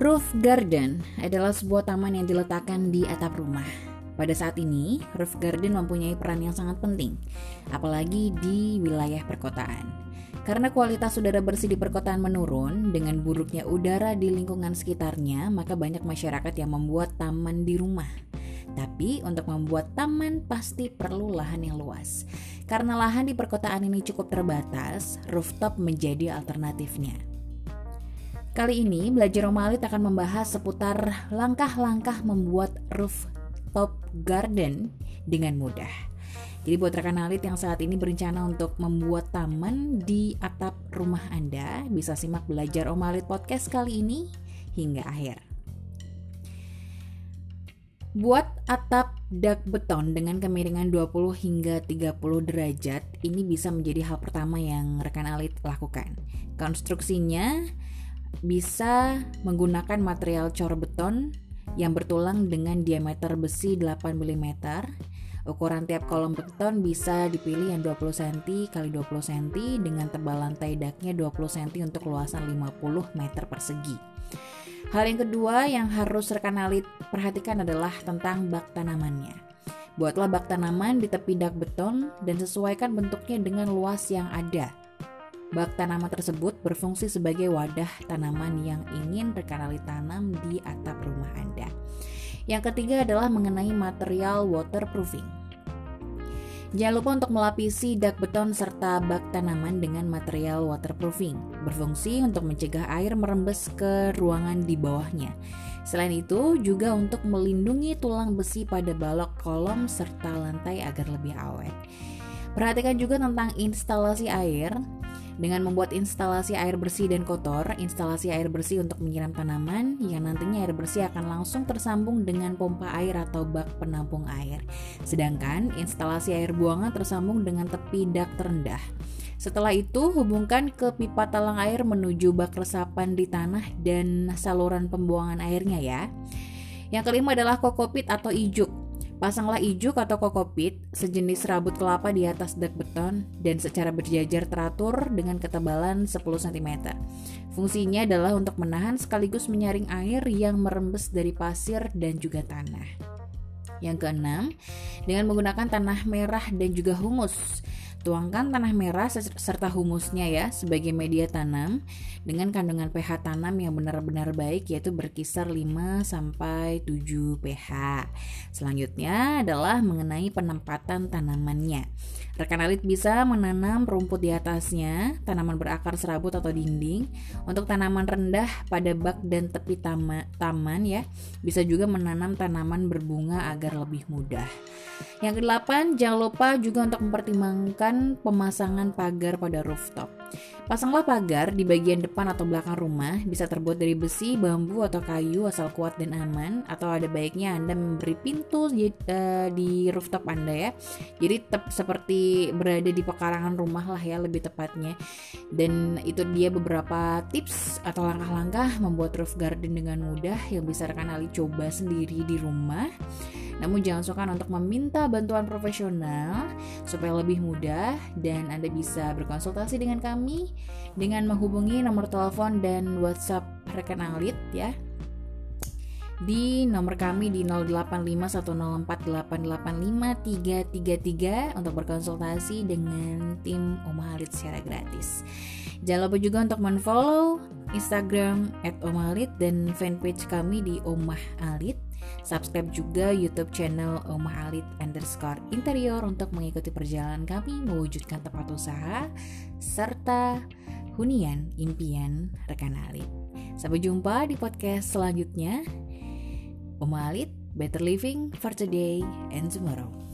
Roof garden adalah sebuah taman yang diletakkan di atap rumah. Pada saat ini, roof garden mempunyai peran yang sangat penting, apalagi di wilayah perkotaan. Karena kualitas udara bersih di perkotaan menurun, dengan buruknya udara di lingkungan sekitarnya, maka banyak masyarakat yang membuat taman di rumah. Tapi untuk membuat taman pasti perlu lahan yang luas. Karena lahan di perkotaan ini cukup terbatas, rooftop menjadi alternatifnya. Kali ini belajar Omalit akan membahas seputar langkah-langkah membuat rooftop garden dengan mudah. Jadi buat rekan alit yang saat ini berencana untuk membuat taman di atap rumah Anda, bisa simak belajar Omalit podcast kali ini hingga akhir. Buat atap dak beton dengan kemiringan 20 hingga 30 derajat, ini bisa menjadi hal pertama yang rekan alit lakukan. Konstruksinya bisa menggunakan material cor beton yang bertulang dengan diameter besi 8 mm. Ukuran tiap kolom beton bisa dipilih yang 20 cm x 20 cm dengan tebal lantai daknya 20 cm untuk luasan 50 meter persegi. Hal yang kedua yang harus rekan alit perhatikan adalah tentang bak tanamannya. Buatlah bak tanaman di tepi dak beton dan sesuaikan bentuknya dengan luas yang ada Bak tanaman tersebut berfungsi sebagai wadah tanaman yang ingin rekanali tanam di atap rumah Anda. Yang ketiga adalah mengenai material waterproofing. Jangan lupa untuk melapisi dak beton serta bak tanaman dengan material waterproofing. Berfungsi untuk mencegah air merembes ke ruangan di bawahnya. Selain itu, juga untuk melindungi tulang besi pada balok kolom serta lantai agar lebih awet. Perhatikan juga tentang instalasi air. Dengan membuat instalasi air bersih dan kotor, instalasi air bersih untuk menyiram tanaman yang nantinya air bersih akan langsung tersambung dengan pompa air atau bak penampung air. Sedangkan instalasi air buangan tersambung dengan tepi dak terendah. Setelah itu, hubungkan ke pipa talang air menuju bak resapan di tanah dan saluran pembuangan airnya ya. Yang kelima adalah kokopit atau ijuk. Pasanglah ijuk atau kokopit, sejenis rabut kelapa di atas dak beton dan secara berjajar teratur dengan ketebalan 10 cm. Fungsinya adalah untuk menahan sekaligus menyaring air yang merembes dari pasir dan juga tanah. Yang keenam, dengan menggunakan tanah merah dan juga humus. Tuangkan tanah merah serta humusnya ya sebagai media tanam dengan kandungan pH tanam yang benar-benar baik yaitu berkisar 5 sampai 7 pH. Selanjutnya adalah mengenai penempatan tanamannya. Rekan alit bisa menanam rumput di atasnya, tanaman berakar serabut atau dinding. Untuk tanaman rendah pada bak dan tepi tama, taman ya, bisa juga menanam tanaman berbunga agar lebih mudah. Yang kedelapan, jangan lupa juga untuk mempertimbangkan pemasangan pagar pada rooftop. Pasanglah pagar di bagian depan atau belakang rumah, bisa terbuat dari besi, bambu, atau kayu asal kuat dan aman. Atau ada baiknya Anda memberi pintu di, di rooftop Anda ya. Jadi tep, seperti berada di pekarangan rumah lah ya lebih tepatnya. Dan itu dia beberapa tips atau langkah-langkah membuat roof garden dengan mudah yang bisa rekan Ali coba sendiri di rumah. Namun jangan sukar untuk meminta bantuan profesional supaya lebih mudah dan Anda bisa berkonsultasi dengan kami dengan menghubungi nomor telepon dan WhatsApp rekan Alit ya di nomor kami di 085104885333 untuk berkonsultasi dengan tim Oma Alit secara gratis. Jangan lupa juga untuk menfollow Instagram @omalit dan fanpage kami di Omah Alit Subscribe juga YouTube channel Omah Alit underscore interior untuk mengikuti perjalanan kami mewujudkan tempat usaha serta hunian impian rekan Alit. Sampai jumpa di podcast selanjutnya. Omah Alit, better living for today and tomorrow.